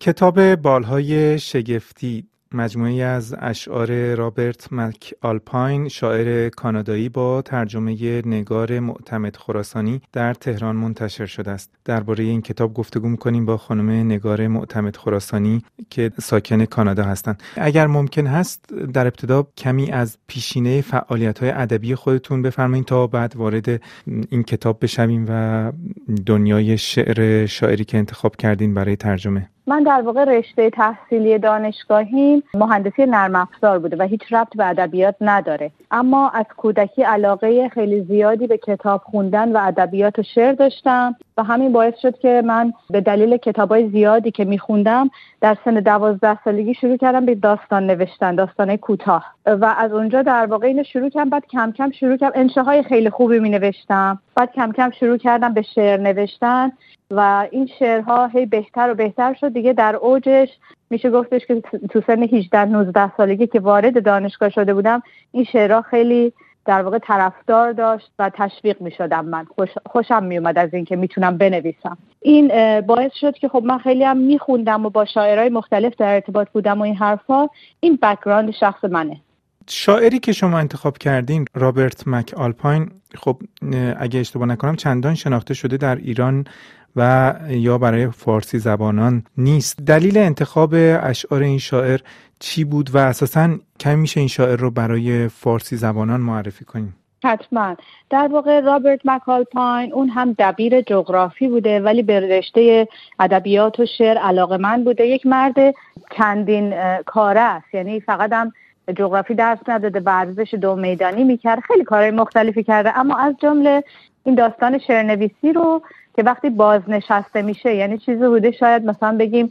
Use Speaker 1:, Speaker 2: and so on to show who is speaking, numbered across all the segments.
Speaker 1: کتاب بالهای شگفتی مجموعی از اشعار رابرت مک آلپاین شاعر کانادایی با ترجمه نگار معتمد خراسانی در تهران منتشر شده است. درباره این کتاب گفتگو می‌کنیم با خانم نگار معتمد خراسانی که ساکن کانادا هستند. اگر ممکن هست در ابتدا کمی از پیشینه فعالیت های ادبی خودتون بفرمایید تا بعد وارد این کتاب بشویم و دنیای شعر شاعری که انتخاب کردین برای ترجمه.
Speaker 2: من در واقع رشته تحصیلی دانشگاهی مهندسی نرم افزار بوده و هیچ ربط به ادبیات نداره. اما از کودکی علاقه خیلی زیادی به کتاب خوندن و ادبیات و شعر داشتم. و همین باعث شد که من به دلیل کتابای زیادی که میخوندم در سن دوازده سالگی شروع کردم به داستان نوشتن داستان کوتاه. و از اونجا در واقع اینو شروع کردم بعد کم کم شروع کردم انشاهای خیلی خوبی می نوشتم بعد کم کم شروع کردم به شعر نوشتن و این شعرها هی بهتر و بهتر شد. دیگه در اوجش میشه گفتش که تو سن 18 19 سالگی که وارد دانشگاه شده بودم این شعرها خیلی در واقع طرفدار داشت و تشویق می شدم من. خوش، خوشم می اومد از اینکه می‌تونم بنویسم. این باعث شد که خب من خیلی هم میخوندم و با شاعرای مختلف در ارتباط بودم و این حرفها این background شخصی منه.
Speaker 1: شاعری که شما انتخاب کردین رابرت مک آلپاین خب اگه اشتباه نکنم چندان شناخته شده در ایران و یا برای فارسی زبانان نیست. دلیل انتخاب اشعار این شاعر چی بود و اساسا کمی میشه این شاعر رو برای فارسی زبانان معرفی کنیم؟
Speaker 2: حتما. در واقع رابرت مکالپاین اون هم دبیر جغرافی بوده ولی به رشته ادبیات و شعر علاقه من بوده. یک مرد چندین کاره است. یعنی فقط هم جغرافی درس نداده ورزش دو میدانی می‌کرد. خیلی کارهای مختلفی کرده. اما از جمله این داستان شعرنویسی رو که وقتی بازنشسته میشه یعنی چیزی بوده شاید مثلا بگیم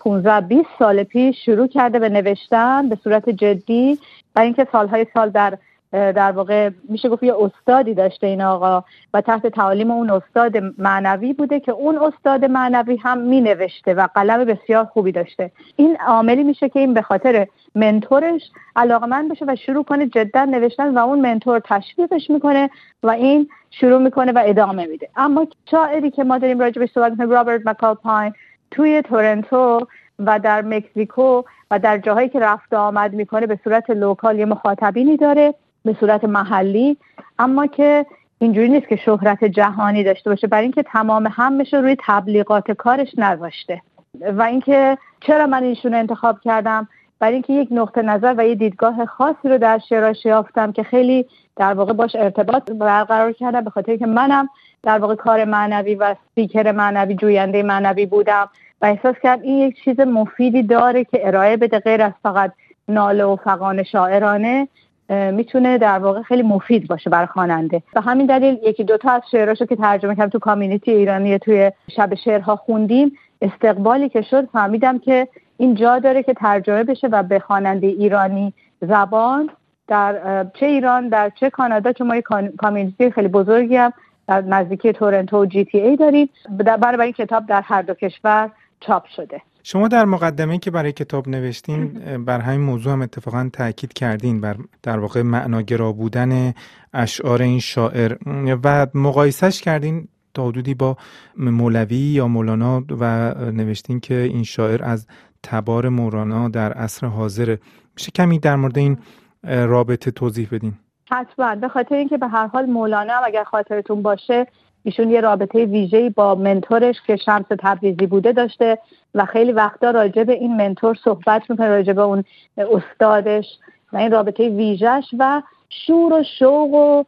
Speaker 2: 15 20 سال پیش شروع کرده به نوشتن به صورت جدی و اینکه سالهای سال در در واقع میشه گفت یه استادی داشته این آقا و تحت تعالیم اون استاد معنوی بوده که اون استاد معنوی هم می نوشته و قلم بسیار خوبی داشته. این عاملی میشه که این به خاطر منتورش علاقه من بشه و شروع کنه جدا نوشتن و اون منتور تشویقش می‌کنه و این شروع می‌کنه و ادامه میده. اما شاعری که ما داریم راجع به صحبت می‌کنیم رابرت مکالپاین توی تورنتو و در مکزیکو و در جاهایی که رفت آمد می‌کنه به صورت local یه مخاطبینی داره. به صورت محلی اما که اینجوری نیست که شهرت جهانی داشته باشه. برای اینکه تمام همش روی تبلیغات کارش نذاشته. و اینکه چرا من ایشون انتخاب کردم؟ برای اینکه یک نقطه نظر و یه دیدگاه خاصی رو در شعراش یافتم که خیلی در واقع باش ارتباط برقرار کردم. به خاطر که منم در واقع کار معنوی و سپیکر معنوی جوینده معنوی بودم و احساس کرد این یک چیز مفیدی داره که ارائه بده غیر از فقط ناله و فقان شاعرانه. می‌تونه در واقع خیلی مفید باشه برای خواننده. به همین دلیل یکی دوتا از شعراشو که ترجمه کردم تو کامیونیتی ایرانی توی شب شعرها خوندیم استقبالی که شد فهمیدم که این جا داره که ترجمه بشه و به خواننده ایرانی زبان در چه ایران در چه کانادا چون ما یک کامیونیتی خیلی بزرگی هم در نزدیکی تورنتو و جی تی ای داریم. برای این کتاب در هر دو کشور چاپ شده.
Speaker 1: شما در مقدمه که برای کتاب نوشتین بر همین موضوع هم اتفاقا تاکید کردین بر در واقع معناگرا بودن اشعار این شاعر. و مقایسش کردین تا حدودی با مولوی یا مولانا و نوشتین که این شاعر از تبار مولانا در عصر حاضره میشه کمی در مورد این رابطه توضیح بدین.
Speaker 2: حتما. به خاطر اینکه به هر حال مولانا اگر خاطرتون باشه ایشون یه رابطه ویژه‌ای با منتورش که شمس تبریزی بوده داشته و خیلی وقتا راجع به این منتور صحبت می‌کنه راجع به اون استادش و این رابطه ویژش و شور و شوق و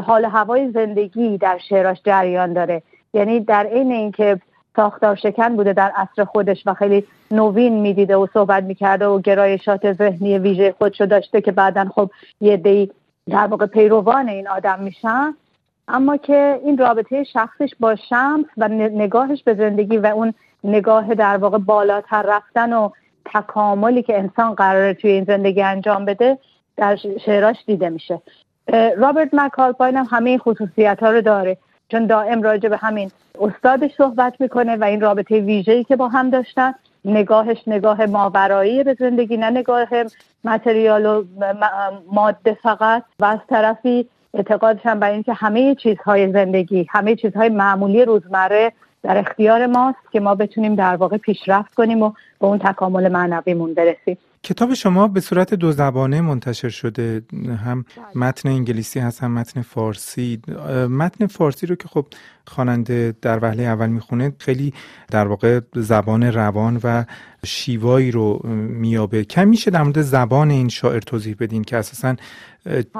Speaker 2: حال هوای زندگی در شعراش جریان داره. یعنی در عین اینکه ساختار شکن بوده در عصر خودش و خیلی نوین می‌دیده و صحبت می‌کرده و گرایشات ذهنی ویژه خودشو داشته که بعدا خب یه دی در واقع پیروان این آدم میشن. اما که این رابطه شخصش با شمس و نگاهش به زندگی و اون نگاه در واقع بالاتر رفتن و تکاملی که انسان قراره توی این زندگی انجام بده در شعراش دیده میشه. رابرت مکالپاین هم همه خصوصیت ها رو داره. چون دائم راجع به همین استادش صحبت می‌کنه و این رابطه ویژه‌ای که با هم داشتن نگاهش نگاه ماورایی به زندگی نه نگاه متریال و ماده فقط. و از طرفی اعتقادش هم بر اینکه همه چیزهای زندگی همه چیزهای معمولی روزمره در اختیار ماست که ما بتونیم در واقع پیشرفت کنیم و به اون تکامل معنویمون برسیم.
Speaker 1: کتاب شما به صورت دو زبانه منتشر شده. هم متن انگلیسی هست هم متن فارسی. متن فارسی رو که خب خواننده در وهله اول می‌خونه خیلی در واقع زبان روان و شیوایی رو میابه کم میشه در مورد زبان این شاعر توضیح بدین که اساسا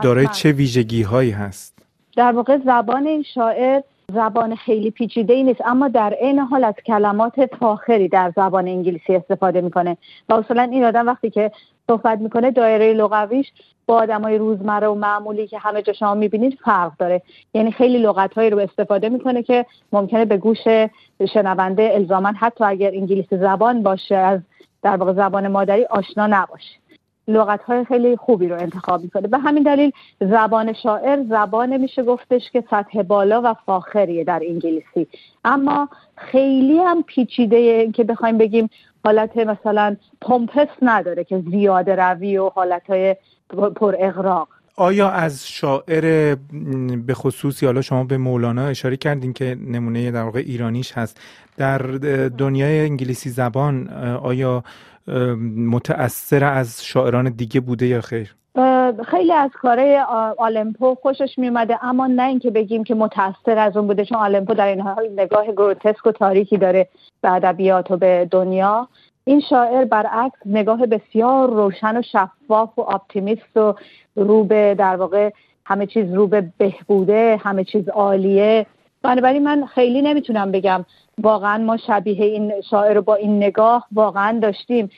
Speaker 1: دارای چه ویژگی هایی هست؟
Speaker 2: در واقع زبان این شاعر زبان خیلی پیچیده ای نیست اما در عین حال از کلمات فاخری در زبان انگلیسی استفاده می‌کنه. و اصولا این آدم وقتی که صحبت می‌کنه دایره لغویش با آدمای روزمره و معمولی که همه جا شما می‌بینید فرق داره. یعنی خیلی لغت هایی رو استفاده می‌کنه که ممکنه به گوش شنونده الزاما حتی اگر انگلیسی زبان باشه از در واقع زبان مادری آشنا نباشه. لغت های خیلی خوبی رو انتخاب می‌کنه. به همین دلیل زبان شاعر زبان میشه گفتش که سطح بالا و فاخریه در انگلیسی. اما خیلی هم پیچیده که بخوایم بگیم حالت مثلا پومپس نداره که زیاده روی و حالت های پر اغراق.
Speaker 1: آیا از شاعر به خصوص حالا شما به مولانا اشاره کردین که نمونه در واقع ایرانیش هست در دنیای انگلیسی زبان آیا متأثر از شاعران دیگه بوده یا خیر؟
Speaker 2: خیلی از کارهای آلمپو خوشش میومده اما نه اینکه بگیم که متأثر از اون بوده چون آلمپو در این حال نگاه گروتسک و تاریکی داره به ادبیات و به دنیا. این شاعر برعکس نگاه بسیار روشن و شفاف و اپتیمیست و رو به در واقع همه چیز رو به بهبوده همه چیز عالیه. بنابراین من خیلی نمی‌تونم بگم واقعا ما شبیه این شاعر رو با این نگاه واقعا داشتیم.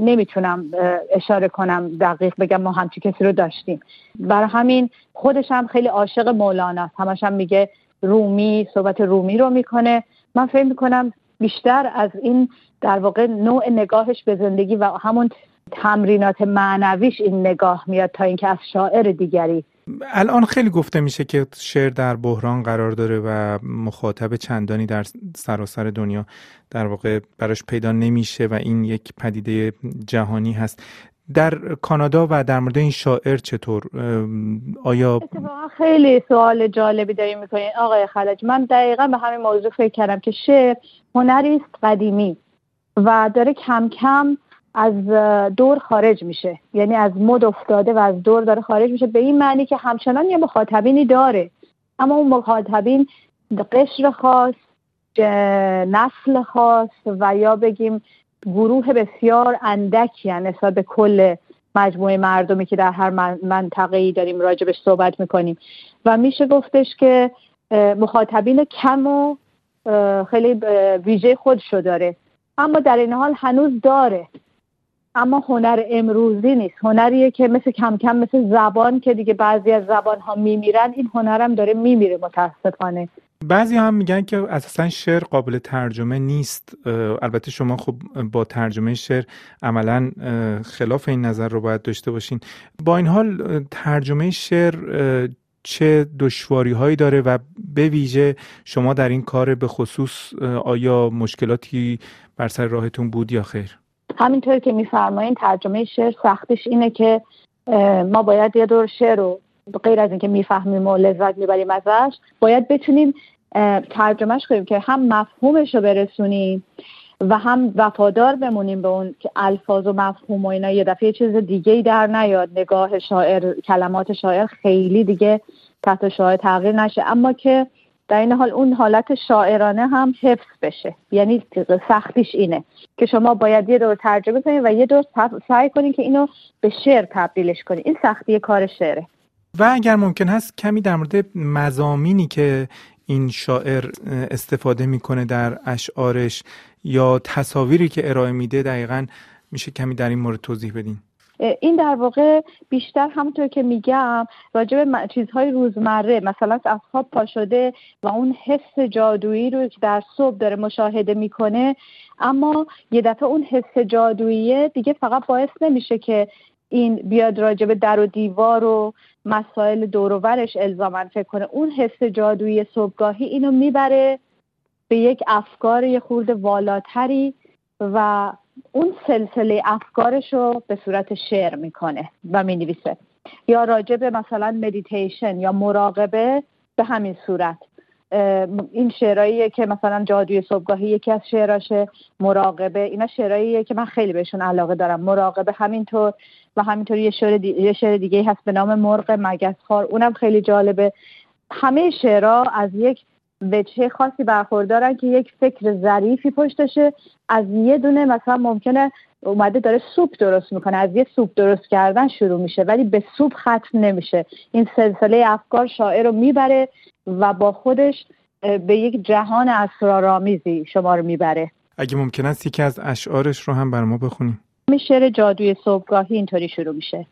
Speaker 2: نمی‌تونم اشاره کنم دقیق بگم ما همچی کسی رو داشتیم. برای همین خودش هم خیلی عاشق مولانا است. همش هم میگه رومی صحبت رومی رو می‌کنه. من فکر می‌کنم بیشتر از این در واقع نوع نگاهش به زندگی و همون تمرینات معنویش این نگاه میاد تا اینکه از شاعر دیگری.
Speaker 1: الان خیلی گفته میشه که شعر در بحران قرار داره و مخاطب چندانی در سراسر دنیا در واقع براش پیدا نمیشه و این یک پدیده جهانی هست. در کانادا و در مورد این شاعر چطور؟ آیا
Speaker 2: خیلی سوال جالبی داریم می‌کنین آقای خلج. من دقیقا به همین موضوع فکر کردم که شعر هنری است قدیمی. و داره کم کم از دور خارج میشه. یعنی از مد افتاده و از دور داره خارج میشه. به این معنی که همچنان یه مخاطبینی داره. اما اون مخاطبین قشر خاص نسل خاص و یا بگیم گروه بسیار اندکی نسبت به کل مجموعه مردمی که در هر منطقه ای داریم راجبش صحبت می‌کنیم. و میشه گفتش که مخاطبین کم و خیلی ویژه خودشو داره. اما در این حال هنوز داره. اما هنر امروزی نیست. هنریه که مثل کم کم مثل زبان که دیگه بعضی از زبان ها میمیرن این هنرم داره میمیره متاسفانه.
Speaker 1: بعضی هم میگن که اساسا شعر قابل ترجمه نیست. البته شما خب با ترجمه شعر عملا خلاف این نظر رو باید داشته باشین. با این حال ترجمه شعر چه دشواری هایی داره و به ویژه شما در این کار به خصوص آیا مشکلاتی بر سر راهتون بود یا خیر؟
Speaker 2: همینطور که میفرمایین ترجمه شعر سختش اینه که ما باید یه دور شعر رو غیر از اینکه می‌فهمیم و لذت می‌بریم ازش باید بتونیم ترجمهش کنیم که هم مفهومش رو برسونیم و هم وفادار بمونیم به اون که الفاظ و مفهوم و اینا یه دفعه چیز دیگه ای در نیاد. نگاه شاعر کلمات شاعر خیلی دیگه تحت شاعر تغییر نشه. اما که در این حال اون حالت شاعرانه هم حفظ بشه. یعنی سختیش اینه که شما باید یه دور ترجمه کنید و یه دور سعی کنید که اینو به شعر تبدیلش کنید این سختی کار شعره.
Speaker 1: و اگر ممکن هست کمی در مورد مزامینی که این شاعر استفاده می‌کنه در اشعارش یا تصاویری که ارائه میده دقیقا میشه کمی در این مورد توضیح بدین؟
Speaker 2: این در واقع بیشتر همونطور که میگم راجع به چیزهای روزمره مثلا از خواب پا شده و اون حس جادویی رو که در صبح داره مشاهده می‌کنه اما یه دفعه اون حس جادویی دیگه فقط باعث نمیشه که این بیاد راجع به در و دیوار و مسائل دوروورش الزامن فکر کنه. اون حس جادویی صبحگاهی اینو می‌بره به یک افکار یه خورده والاتری و اون سلسله افکارش رو به صورت شعر می‌کنه و می‌نویسه. یا راجع به مثلا مدیتیشن یا مراقبه به همین صورت. این شعرهاییه که مثلا جادوی صبحگاهی یکی از شعراشه مراقبه اینا شعرهاییه که من خیلی بهشون علاقه دارم. مراقبه همینطور و همینطور یه شعر, دی... شعر دیگه هست به نام مرغ مگسخوار اونم خیلی جالبه. همه شعرها از یک وجه خاصی برخوردارن که یک فکر ظریفی پشتشه؟ از یه دونه مثلا ممکنه اومده داره سوپ درست می‌کنه از یه سوپ درست کردن شروع میشه ولی به سوپ ختم نمیشه. این سلسله افکار شاعر رو می‌بره و با خودش به یک جهان اسرارآمیزی شما رو می‌بره.
Speaker 1: اگه ممکن است یکی از اشعارش رو هم بر ما بخونیم.
Speaker 2: می شعر جادوی صبحگاهی اینطوری شروع میشه.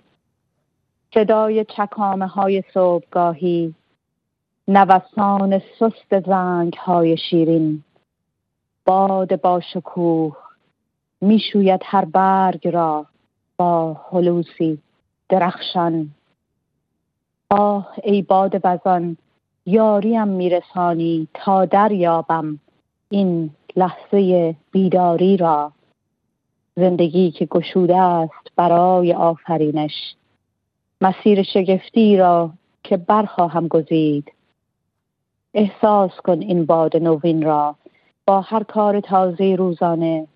Speaker 2: صدای چکامه های صبحگاهی نوسان سست زنگ های شیرین. باد با شکوه می‌شوید هر برگ را با حلوسی درخشان. آه ای باد بزان یاریم میرسانی تا دریابم این لحظه بیداری را. زندگی که گشوده است برای آفرینش. مسیر شگفتی را که برخواهم گزید. احساس کن این باد نوین را. با هر کار تازه روزانه.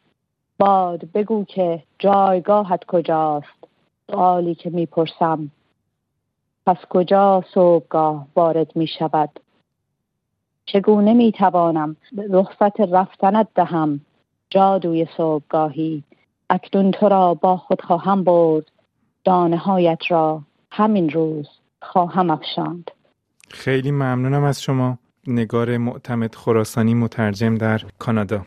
Speaker 2: باد بگو که جایگاهت کجاست؟ سوالی که می‌پرسم. پس کجا صبحگاه وارد می شود چگونه می توانم رخصت رفتنت دهم؟ جادوی صبحگاهی. اکنون تو را با خود خواهم برد. دانه هایت را همین روز خواهم افشاند.
Speaker 1: خیلی ممنونم از شما. نگار معتمد خراسانی مترجم در کانادا.